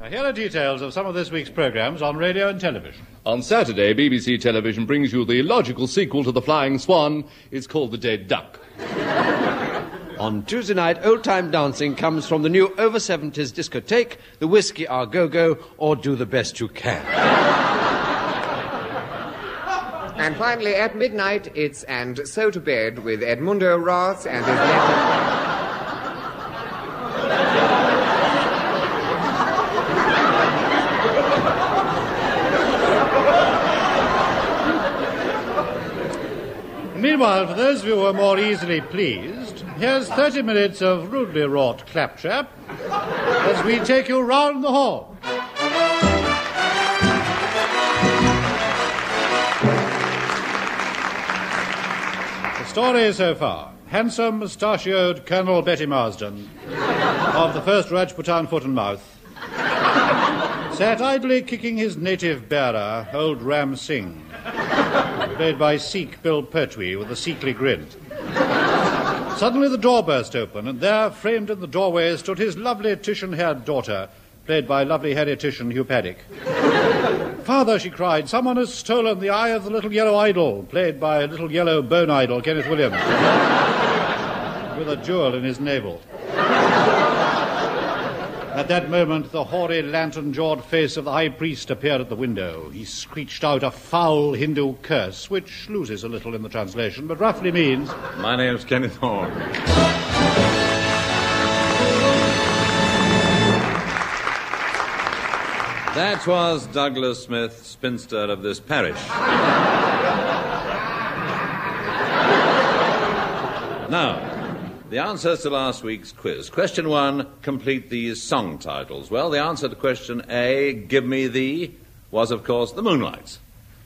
Now, here are details of some of this week's programs on radio and television. On Saturday, BBC Television brings you the logical sequel to The Flying Swan. It's called The Dead Duck. On Tuesday night, old time dancing comes from the new over 70s discotheque, the Whiskey Our Go Go, or Do the Best You Can. And finally, at midnight, it's And So to Bed with Edmundo Ros and his leopard. Meanwhile, for those of you who are more easily pleased, here's 30 minutes of rudely wrought claptrap as we take you round the hall. The story so far. Handsome, mustachioed Colonel Betty Marsden of the 1st Rajputan Foot and Mouth sat idly kicking his native bearer, old Ram Singh, played by Sikh Bill Pertwee with a Sikhly grin. Suddenly the door burst open, and there, framed in the doorway, stood his lovely Titian-haired daughter, played by lovely Harry Titian Hugh Paddick. Father, she cried, someone has stolen the eye of the little yellow idol, played by a little yellow bone idol, Kenneth Williams, with a jewel in his navel. At that moment, the hoary, lantern jawed face of the high priest appeared at the window. He screeched out a foul Hindu curse, which loses a little in the translation, but roughly means My name's Kenneth Horne. That was Douglas Smith, spinster of this parish. now, the answers to last week's quiz. Question one complete these song titles. Well, the answer to question A, Give Me Thee, was, of course, The Moonlights,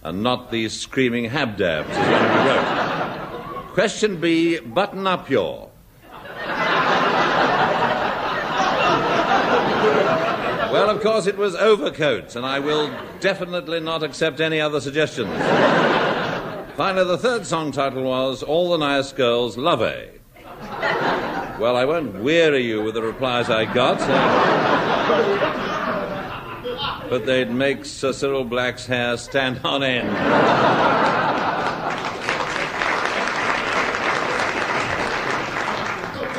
and not the Screaming Habdabs, as one wrote. Question B, Button Up Your. Well, of course, it was overcoats, and I will definitely not accept any other suggestions. Finally, the third song title was All the Nice Girls Love A. Well, I won't weary you with the replies I got. uh, but they'd make Sir Cyril Black's hair stand on end.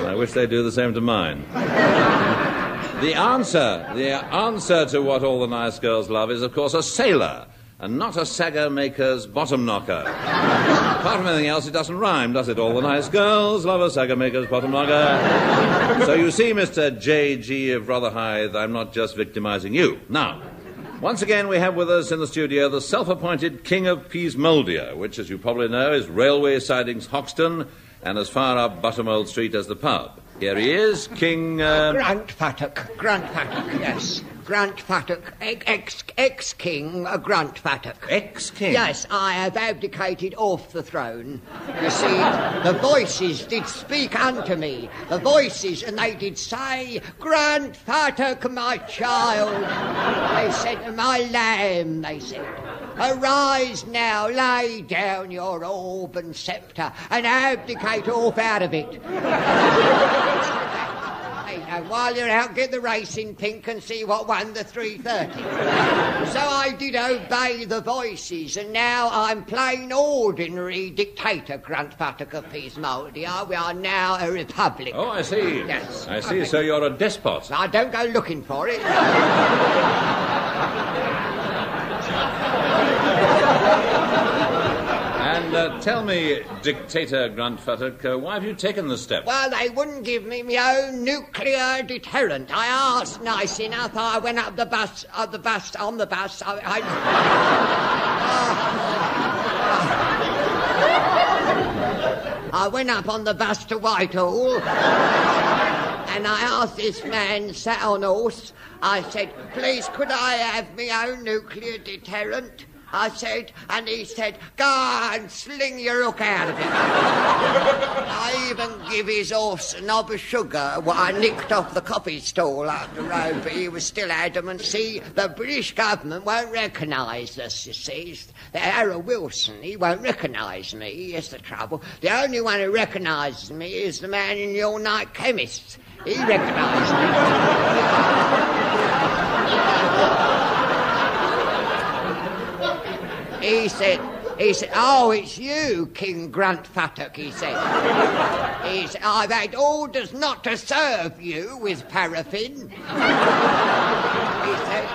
I wish they'd do the same to mine. The answer, the answer to what all the nice girls love is, of course, a sailor, and not a sagger maker's bottom knocker. Apart from anything else, it doesn't rhyme, does it? All the nice girls love a sagger maker's bottom knocker. so you see, Mr. J.G. of Rotherhithe, I'm not just victimizing you. Now, once again, we have with us in the studio the self appointed King of Peasmoldia, which, as you probably know, is railway sidings Hoxton and as far up Buttermold Street as the pub. Here he is, King. Uh... Gruntfuttock, Grant Paddock, yes. Gruntfuttock, ex, ex king, uh, Grant Ex king? Yes, I have abdicated off the throne. You see, the voices did speak unto me, the voices, and they did say, Paddock, my child. They said, my lamb, they said. Arise now, lay down your orb and sceptre, and abdicate off out of it. Now, while you're out, get the racing pink and see what won the 330. so I did obey the voices, and now I'm plain ordinary dictator, Gruntfuttock of Peasmoldia. We are now a republic. Oh, I see. Yes. I see. So you're a despot. I don't go looking for it. And uh, tell me, Dictator Gruntfuttock, uh, why have you taken this step? Well, they wouldn't give me my own nuclear deterrent. I asked nice enough. I went up the bus, up the bus, on the bus. I, I, I went up on the bus to Whitehall. And I asked this man sat on horse, I said, please could I have my own nuclear deterrent? I said, and he said, go and sling your hook out of it. I even give his horse a knob of sugar, what I nicked off the coffee stall up the road, but he was still adamant. See, the British government won't recognise us, you see. The Harry Wilson, he won't recognise me, here's the trouble. The only one who recognises me is the man in your night chemist. He recognised me. Said, he said, oh, it's you, King Gruntfuttock, he said. He said, I've had orders not to serve you with paraffin. he said,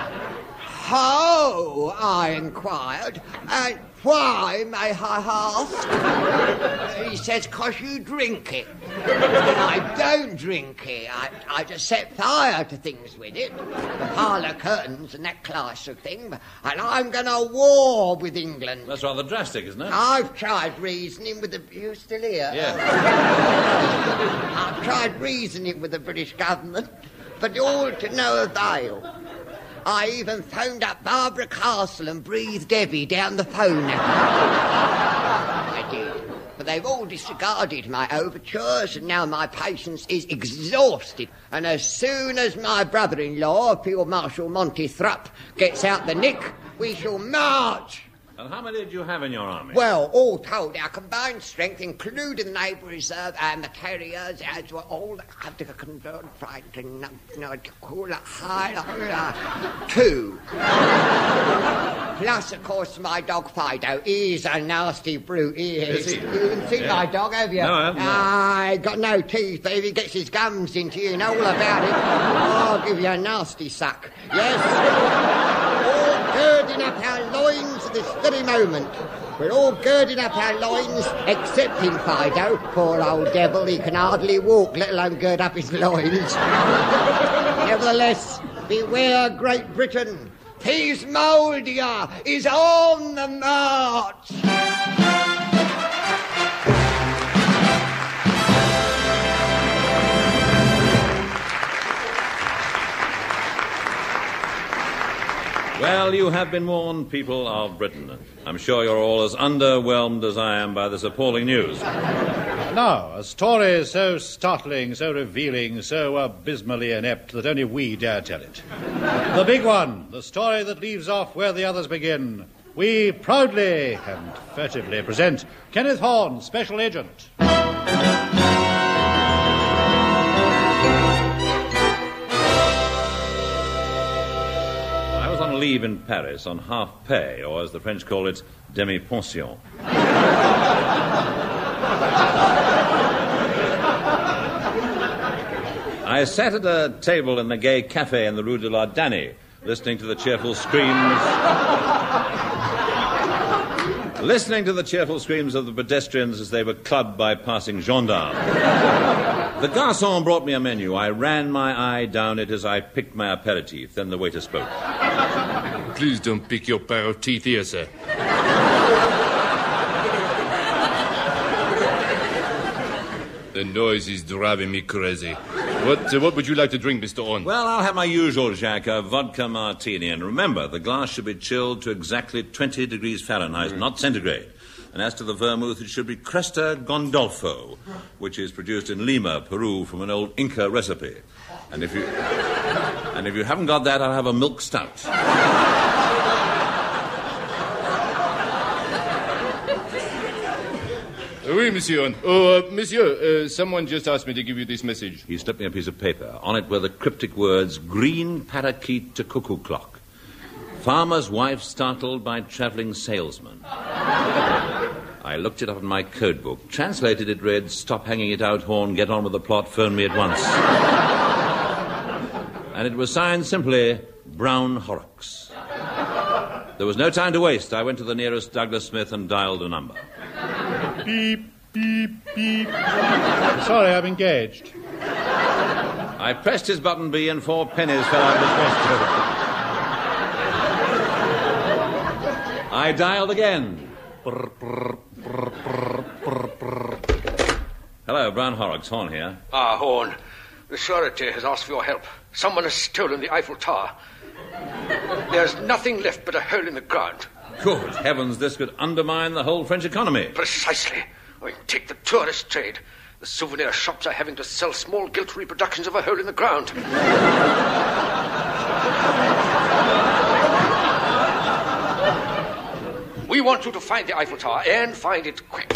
how, I inquired, and why, may I ask? he says, cause you drink it. I don't drink it. I, I just set fire to things with it. The parlour curtains and that class of thing. And I'm going to war with England. That's rather drastic, isn't it? I've tried reasoning with the... You still here? Yeah. I've tried reasoning with the British government, but all to no avail. I even phoned up Barbara Castle and breathed Debbie down the phone. I did. But they've all disregarded my overtures, and now my patience is exhausted. And as soon as my brother in law, Field Marshal Monty Thrupp, gets out the nick, we shall march And how many did you have in your army? well, all told, our combined strength, including the Naval Reserve and the carriers, as were all the fighting, um, two. Plus, of course, my dog Fido is a nasty brute. He is. Is he? You haven't seen Yeah. my dog, have you? No, I haven't. I got no teeth, but if he gets his gums into you, you know all about it. I'll give you a nasty suck. Yes? Girding up our loins at this very moment. We're all girding up our loins, excepting Fido. Poor old devil, he can hardly walk, let alone gird up his loins. Nevertheless, beware Great Britain. Peasmoldia is on the march. Well, you have been warned, people of Britain. I'm sure you're all as underwhelmed as I am by this appalling news. Now, a story so startling, so revealing, so abysmally inept that only we dare tell it. The big one, the story that leaves off where the others begin. We proudly and furtively present Kenneth Horne, Special Agent. Was on leave in Paris on half pay, or as the French call it, demi pension. I sat at a table in the gay cafe in the Rue de la Danny, listening to the cheerful screams. Listening to the cheerful screams of the pedestrians as they were clubbed by passing gendarmes. The garçon brought me a menu. I ran my eye down it as I picked my aperitif. Then the waiter spoke. Please don't pick your pair of teeth here, sir. The noise is driving me crazy. What, uh, what would you like to drink, Mr. On? Well, I'll have my usual, Jacques, a vodka martini. And remember, the glass should be chilled to exactly 20 degrees Fahrenheit, not centigrade. And as to the vermouth, it should be Cresta Gondolfo, which is produced in Lima, Peru, from an old Inca recipe. And if you, and if you haven't got that, I'll have a milk stout. Oui, monsieur. Oh, uh, monsieur, uh, someone just asked me to give you this message. He slipped me a piece of paper. On it were the cryptic words, green parakeet to cuckoo clock. Farmer's wife startled by travelling salesman. I looked it up in my code book. Translated, it read, Stop hanging it out, Horne, get on with the plot, phone me at once. and it was signed simply, Brown Horrocks. There was no time to waste. I went to the nearest Douglas Smith and dialed a number. Beep, beep, beep. Sorry, I'm engaged. I pressed his button B and four pennies fell out of his waistcoat. I dialed again. Brr, brr, brr, brr, brr, brr. Hello, Brown Horrocks, Horne here. Ah, Horne. The Surety has asked for your help. Someone has stolen the Eiffel Tower. There's nothing left but a hole in the ground. Good heavens, this could undermine the whole French economy. Precisely. I mean, take the tourist trade. The souvenir shops are having to sell small gilt reproductions of a hole in the ground. we want you to find the Eiffel Tower and find it quick.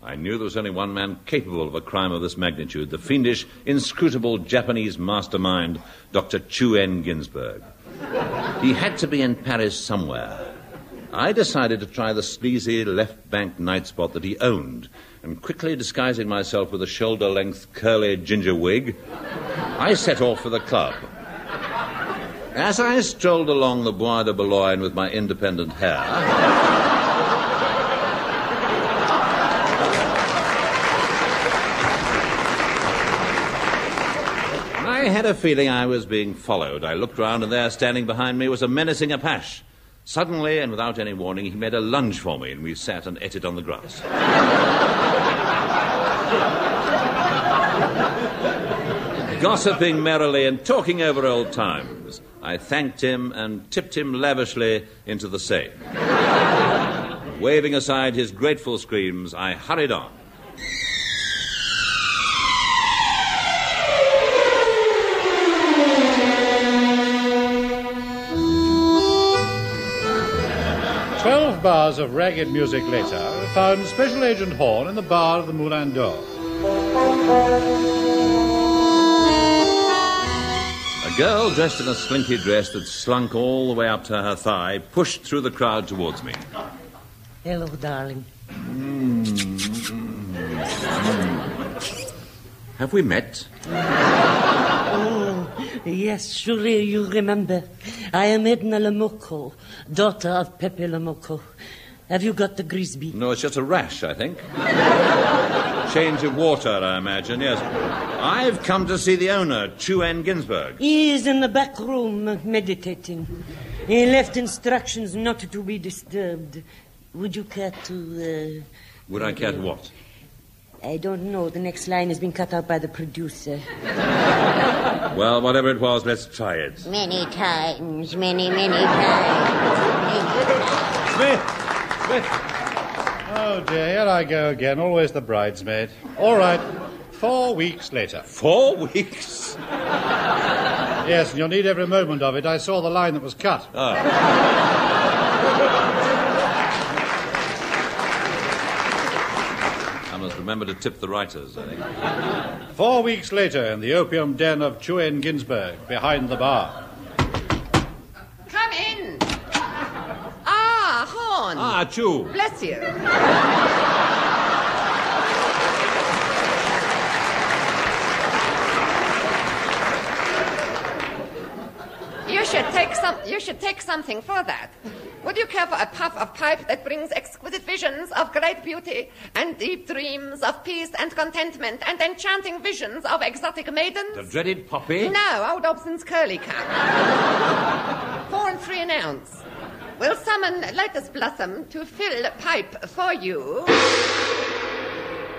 I knew there was only one man capable of a crime of this magnitude the fiendish, inscrutable Japanese mastermind, Dr. Chu En Ginsberg. He had to be in Paris somewhere. I decided to try the sleazy left bank night spot that he owned, and quickly disguising myself with a shoulder length curly ginger wig, I set off for the club. As I strolled along the Bois de Boulogne with my independent hair, I had a feeling I was being followed. I looked round, and there, standing behind me, was a menacing Apache. Suddenly, and without any warning, he made a lunge for me, and we sat and ate it on the grass. Gossiping merrily and talking over old times, I thanked him and tipped him lavishly into the Seine. Waving aside his grateful screams, I hurried on. Twelve bars of ragged music later found Special Agent Horne in the bar of the Moulin d'Or. A girl dressed in a slinky dress that slunk all the way up to her thigh pushed through the crowd towards me. Hello, darling. Hmm. Have we met? Yes, surely you remember. I am Edna Lamoko, daughter of Pepe Lamoko. Have you got the Grisby? No, it's just a rash, I think. Change of water, I imagine, yes. I've come to see the owner, Chu-En Ginsberg. He is in the back room meditating. He left instructions not to be disturbed. Would you care to. Uh, Would I care to what? I don't know. The next line has been cut out by the producer. Well, whatever it was, let's try it. Many times, many, many times. Smith! Smith! Oh dear, here I go again, always the bridesmaid. All right, four weeks later. Four weeks? Yes, and you'll need every moment of it. I saw the line that was cut. I must remember to tip the writers, I think. Four weeks later, in the opium den of Chu En Ginsberg, behind the bar. Come in. Ah, Horne. Ah, Chu! Bless you. You should take some. You should take something for that. Would you care for a puff of pipe that brings exquisite visions of great beauty and deep dreams of peace and contentment and enchanting visions of exotic maidens? The dreaded poppy? No, old Dobson's curly cap. Four and three an ounce. We'll summon Lotus Blossom to fill a pipe for you.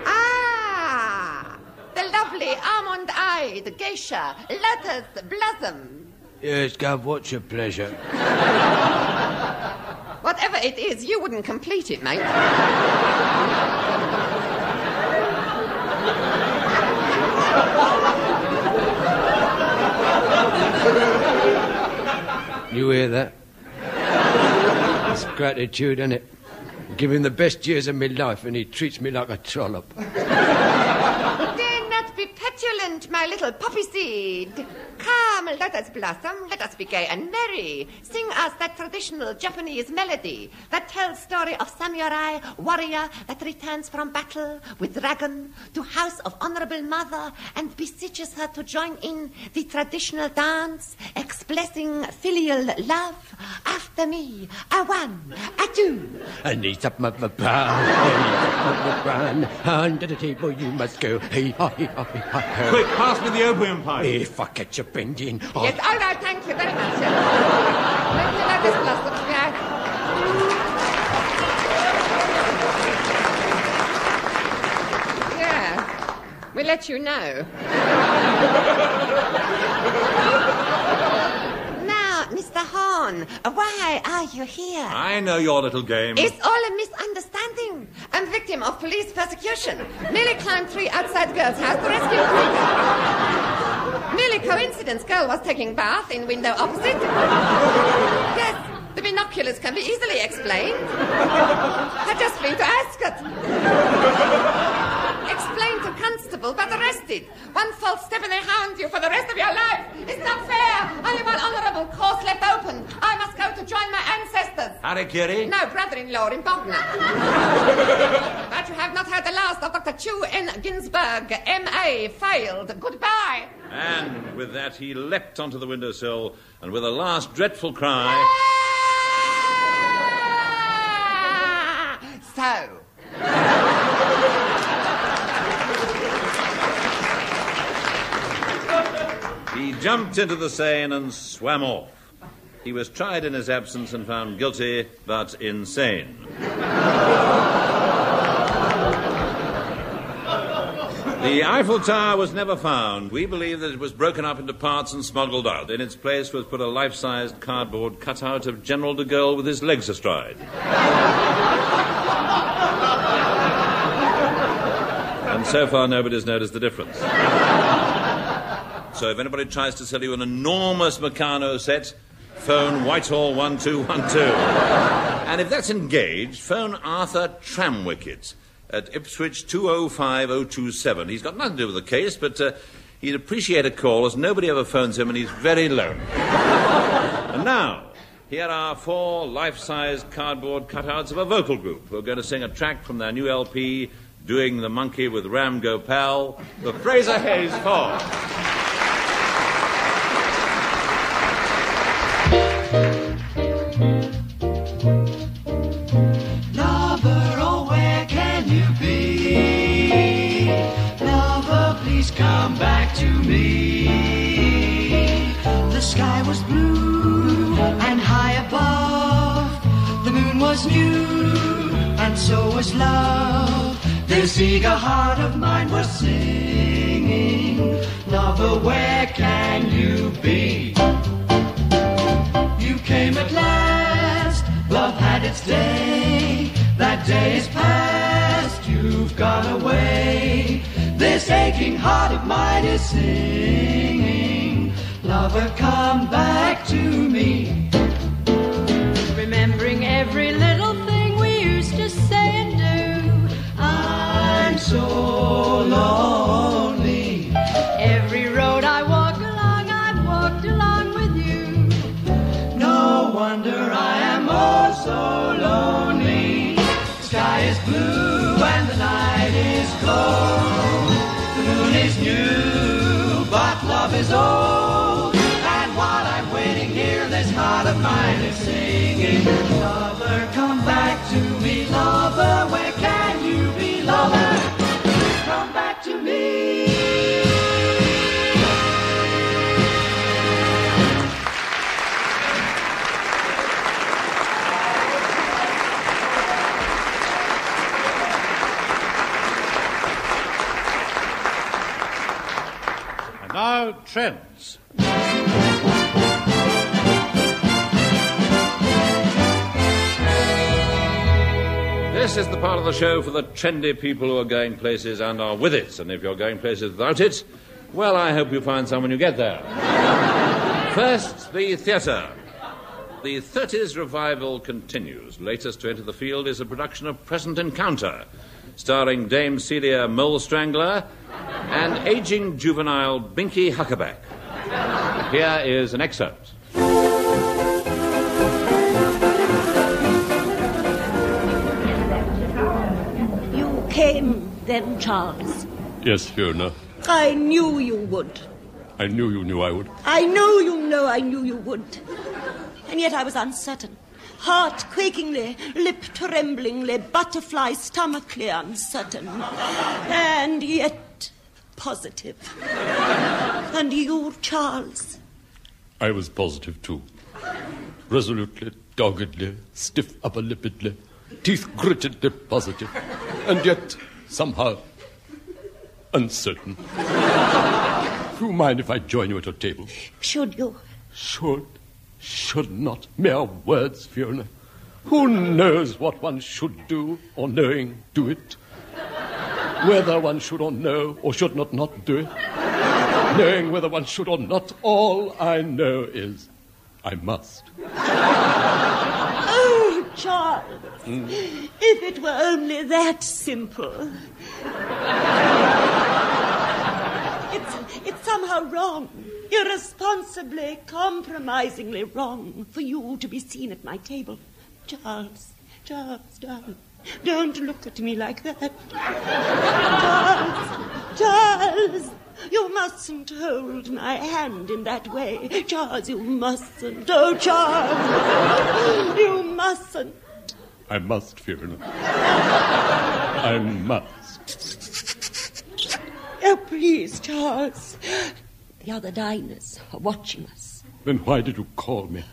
Ah! The lovely almond-eyed geisha, Lotus Blossom. Yes, Gov, what's your pleasure? Whatever it is, you wouldn't complete it, mate. You hear that? It's gratitude, isn't it? Give him the best years of my life, and he treats me like a trollop. Dare not be petulant, my little poppy seed. Come, let us blossom, let us be gay and merry. Sing us that traditional Japanese melody that tells story of samurai warrior that returns from battle with dragon to house of honorable mother and beseeches her to join in the traditional dance, expressing filial love. After me, a one, a two, And he's up my brown, he's up my brown. Under the table you must go. Hey, hi, hi, hi, hi. Quick, pass me the opium pipe. If I catch you bending, I'll Yes, all right, thank you very much. Thank you, Lotus Blossom. Yeah. Yeah, we'll let you know. now, Mr. Horne, why are you here? I know your little game. It's all a misunderstanding. I'm victim of police persecution. Merely climbed three outside girls' house to rescue a Merely coincidence. Girl was taking bath in window opposite. Yes, the binoculars can be easily explained. Had just been to Ascot. Explain to constable, but arrested. One false step and they hound you for the rest of your life. It's not fair. Only one honourable course left open. I must go to join my ancestors. Harikiri? No, brother-in-law in Bognor. but you have not heard the last of Dr. Chu En Ginsberg, M.A., failed. Goodbye. And with that, he leapt onto the windowsill, and with a last dreadful cry, So, he jumped into the Seine and swam off. He was tried in his absence and found guilty, but insane. The Eiffel Tower was never found. We believe that it was broken up into parts and smuggled out. In its place was put a life sized cardboard cutout of General de Gaulle with his legs astride. and so far, nobody's noticed the difference. So if anybody tries to sell you an enormous Meccano set, phone Whitehall 1212. and if that's engaged, phone Arthur Tramwicket at Ipswich 205027. He's got nothing to do with the case, but uh, he'd appreciate a call as nobody ever phones him and he's very lonely. and now, here are four life-sized cardboard cutouts of a vocal group who are going to sing a track from their new LP, Doing the Monkey with Ram Gopal, the Fraser Hayes Four. So was love. This eager heart of mine was singing. Lover, where can you be? You came at last, love had its day. That day is past, you've gone away. This aching heart of mine is singing. Lover, come back to me. Lover, come back to me, lover. Where can you be, lover? Come back to me. And now, trends. This is the part of the show for the trendy people who are going places and are with it. And if you're going places without it, well, I hope you find some when you get there. First, the theatre. The 30s revival continues. Latest to enter the field is a production of Present Encounter, starring Dame Celia Mole Strangler and aging juvenile Binky Huckaback. Here is an excerpt. Then, Charles. Yes, Fiona. I knew you would. I knew you knew I would. I know you know I knew you would. And yet I was uncertain. Heart quakingly, lip tremblingly, butterfly stomachly uncertain. And yet positive. And you, Charles? I was positive too. Resolutely, doggedly, stiff upper lippedly, teeth grittedly positive. And yet, somehow, uncertain. Do you mind if I join you at your table? Should you? Should, should not. Mere words, Fiona. Who knows what one should do, or knowing, do it? Whether one should or know, or should not not do it? Knowing whether one should or not, all I know is I must. Charles, if it were only that simple. It's, it's somehow wrong, irresponsibly, compromisingly wrong for you to be seen at my table. Charles, Charles, darling, don't look at me like that. Charles, Charles, you mustn't hold my hand in that way. Charles, you mustn't. Oh, Charles, you mustn't. I must, Fiona. I must. Oh, please, Charles. The other diners are watching us. Then why did you call me?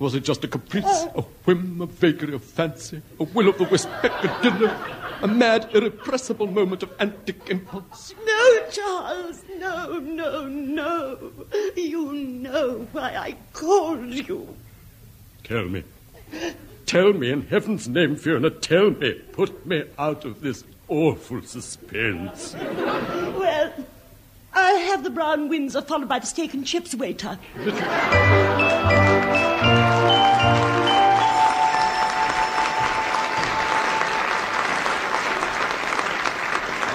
Was it just a caprice, a whim, a vagary of fancy, a will o' the wisp peccadillo, a mad, irrepressible moment of antic impulse? No, Charles, no, no, no. You know why I called you. Tell me. Tell me, in heaven's name, Fiona, tell me. Put me out of this awful suspense. Well, I'll have the brown Windsor followed by the steak and chips waiter.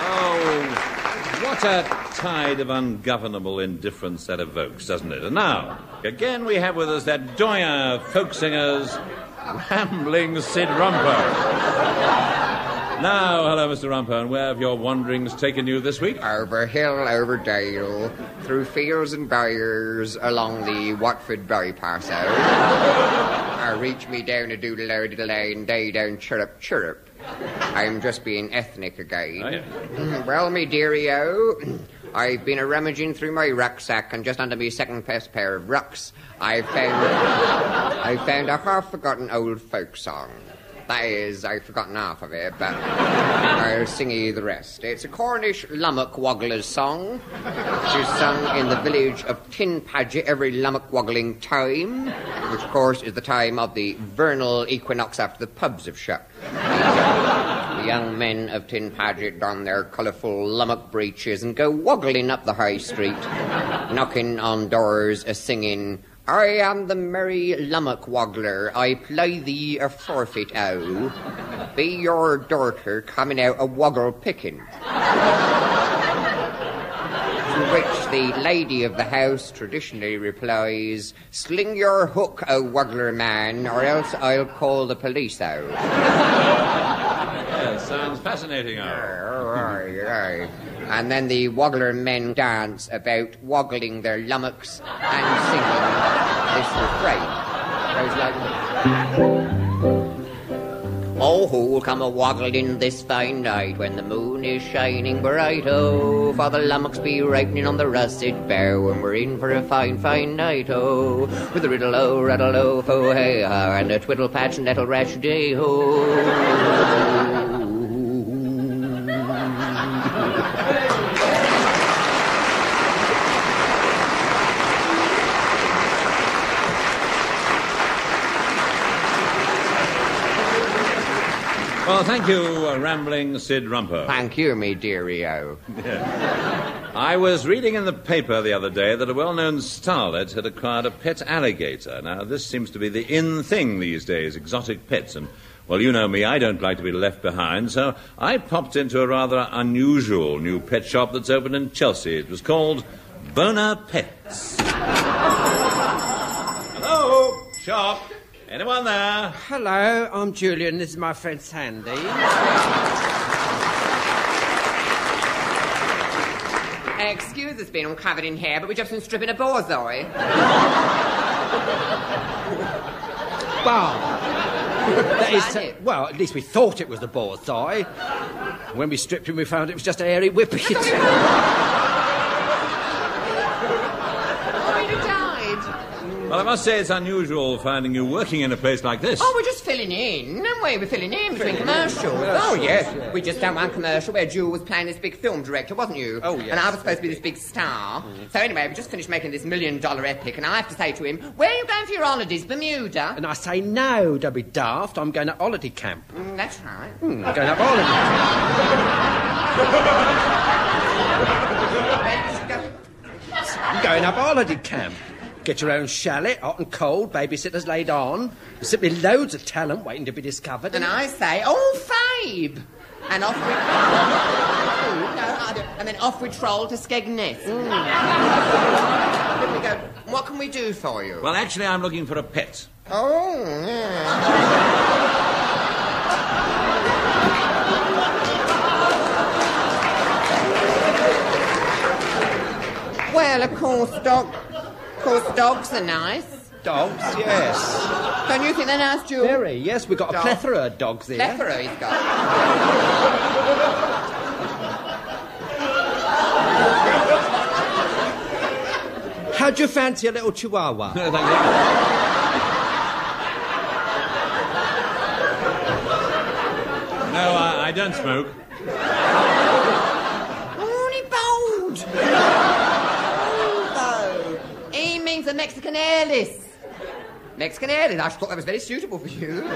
Oh, what a tide of ungovernable indifference that evokes, doesn't it? And now, again we have with us that doyen of folk singers, Rambling Syd Rumpo. Now, hello, Mr. Rumpo, and where have your wanderings taken you this week? Over hill, over dale, through fields and byres, along the Watford bypass out. I reach me down a doodle o diddle and day down chirrup chirrup. I'm just being ethnic again. Oh, yeah. Mm, well, me dearie o, oh, I've been a rummaging through my rucksack, and just under me second best pair of rucks, I found I found a half forgotten old folk song. That is, I've forgotten half of it, but I'll sing you the rest. It's a Cornish lummock waggler's song, which is sung in the village of Tin Paget every lummock waggling time, which, of course, is the time of the vernal equinox after the pubs have shut. The young men of Tin Paget don their colourful lummock breeches and go waggling up the high street, knocking on doors, a singing, I am the merry lummock waggler, I play thee a forfeit, o. Be your daughter coming out a woggle picking. To which the lady of the house traditionally replies, Sling your hook, oh O waggler man, or else I'll call the police out. Yes, sounds fascinating. And then the waggler men dance about waggling their lummocks and singing this refrain. Oh, who'll come a waggling this fine night when the moon is shining bright? Oh, for the lummocks be ripening on the russet bough, and we're in for a fine, fine night. Oh, with a riddle oh, rattle oh, fo hey ha, and a twiddle patch nettle rash day ho. Well, thank you, uh, Rambling Syd Rumpo. Thank you, me dearie I was reading in the paper the other day that a well known starlet had acquired a pet alligator. Now, this seems to be the in thing these days exotic pets. And, well, you know me, I don't like to be left behind, so I popped into a rather unusual new pet shop that's opened in Chelsea. It was called Bona Pets. Hello, shop. Anyone there? Hello, I'm Julian. This is my friend Sandy. Uh, excuse us being all covered in hair, but we've just been stripping a boar's eye. Well, that is. Isn't well, at least we thought it was the boar's eye. When we stripped him, we found it was just a hairy whippet. Oh, you died. Well, I must say it's unusual finding you working in a place like this. Oh, we're just filling in, aren't we? We're filling in between commercials. Oh, yes. We just done one commercial where Jules was playing this big film director, wasn't you? Oh, yes. And I was supposed to be this big star. So anyway, we just finished making this million dollar epic, and I have to say to him, where are you going for your holidays? Bermuda? and I say, no, don't be daft. I'm going to holiday camp. Mm, that's right. Hmm, I'm going up holiday I'm going up holiday camp. Get your own chalet, hot and cold, babysitters laid on. There's simply loads of talent waiting to be discovered. And I say, oh, Fabe! And off we... Oh, no, I and then off we troll to Skegness. Mm. Then we go. What can we do for you? Well, actually, I'm looking for a pet. Oh, yeah. well, of course, dog. Of course, dogs are nice. Dogs, yes. Don't you think they're nice, Jules? Very, yes. We've got a plethora of dogs here. Plethora he's got. How'd you fancy a little chihuahua? No, thank you. No, I, I don't smoke. Only bold. Bold. He means a Mexican airless. Mexican airless. I thought that was very suitable for you.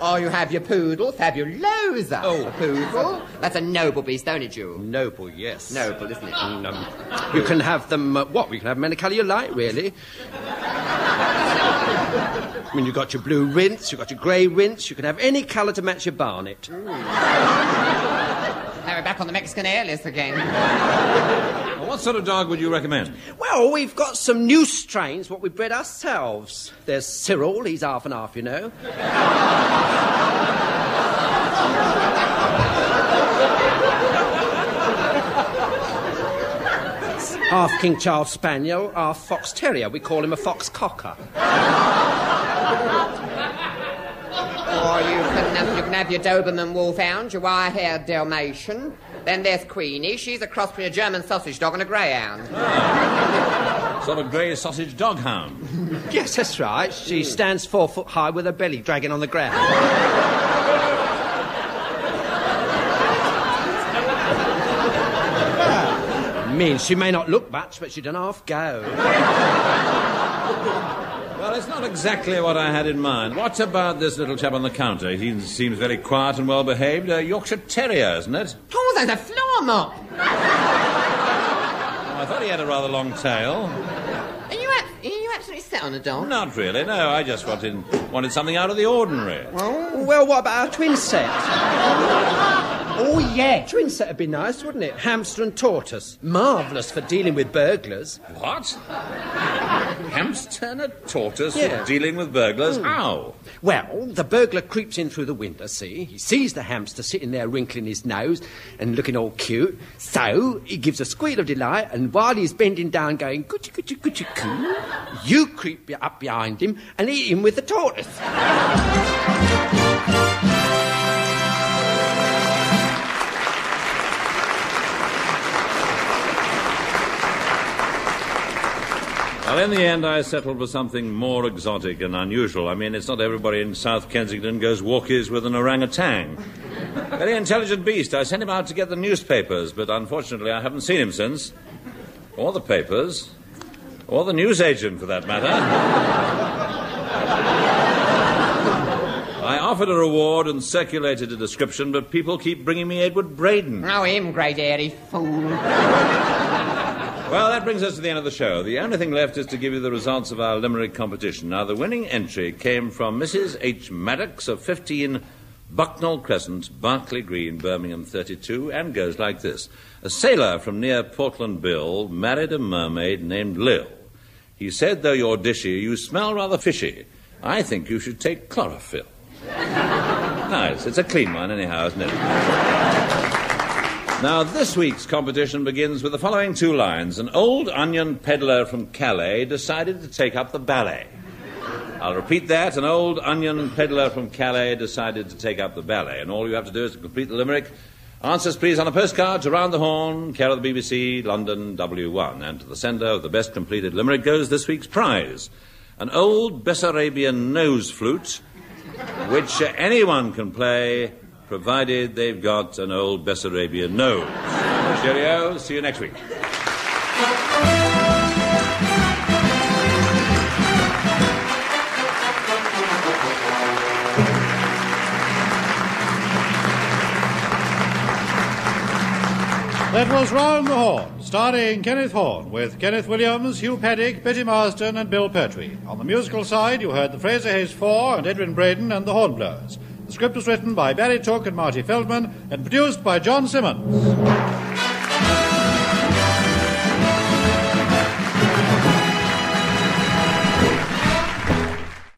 oh, you have your poodle, fabulosa. Oh, a poodle. That's a noble beast, don't it, Jules? Noble, yes. Noble, isn't it? And, um, you can have them, uh, what? We can have them any colour you like, really. I mean, you've got your blue rinse, you've got your grey rinse, you can have any colour to match your barnet. Now we're back on the Mexican airless again. Well, what sort of dog would you recommend? Well, we've got some new strains, what we bred ourselves. There's Cyril, he's half and half, you know. half King Charles Spaniel, half Fox Terrier. We call him a Fox Cocker. Or you can, um, you can have your Doberman Wolfhound, your wire-haired Dalmatian. Then there's Queenie. She's a cross between a German sausage dog and a greyhound. Sort of grey sausage dog hound. Yes, that's right. She stands four foot high with her belly dragging on the ground. means she may not look much, but she don't half go. Well, it's not exactly what I had in mind. What about this little chap on the counter? He seems very quiet and well behaved. A Yorkshire Terrier, isn't it? Oh, there's a floor mop. Oh, I thought he had a rather long tail. Are you, ab- are you absolutely set on a dog? Not really, no. I just wanted, wanted something out of the ordinary. Oh, well, what about our twin set? Oh, yeah. Twin set would be nice, wouldn't it? Hamster and tortoise. Marvellous for dealing with burglars. What? Hamster and a tortoise Yeah. for dealing with burglars? Hmm. How? Well, the burglar creeps in through the window, see? He sees the hamster sitting there wrinkling his nose and looking all cute. So he gives a squeal of delight, and while he's bending down going, coochie, coochie, coochie, coo, you creep up behind him and eat him with the tortoise. Well, in the end, I settled for something more exotic and unusual. I mean, it's not everybody in South Kensington goes walkies with an orangutan. Very intelligent beast. I sent him out to get the newspapers, but unfortunately, I haven't seen him since. Or the papers. Or the newsagent, for that matter. I offered a reward and circulated a description, but people keep bringing me Edwin Braden. Oh, him, great airy fool. Well, that brings us to the end of the show. The only thing left is to give you the results of our limerick competition. Now, the winning entry came from Mrs. H. Maddox of 15 Bucknell Crescent, Berkeley Green, Birmingham 32, and goes like this. A sailor from near Portland Bill married a mermaid named Lil. He said, though you're dishy, you smell rather fishy. I think you should take chlorophyll. nice. It's a clean one, anyhow, isn't it? Now, this week's competition begins with the following two lines. An old onion peddler from Calais decided to take up the ballet. I'll repeat that. An old onion peddler from Calais decided to take up the ballet. And all you have to do is to complete the limerick. Answers, please, on a postcard to Round the Horne, care of the BBC, London W1. And to the sender of the best completed limerick goes this week's prize an old Bessarabian nose flute, which anyone can play, provided they've got an old Bessarabian nose. Cheerio. See you next week. That was Round the Horne, starring Kenneth Horne, with Kenneth Williams, Hugh Paddick, Betty Marsden, and Bill Pertwee. On the musical side, you heard the Fraser Hayes Four and Edwin Braden and the Hornblowers. The script was written by Barry Took and Marty Feldman and produced by John Simmonds.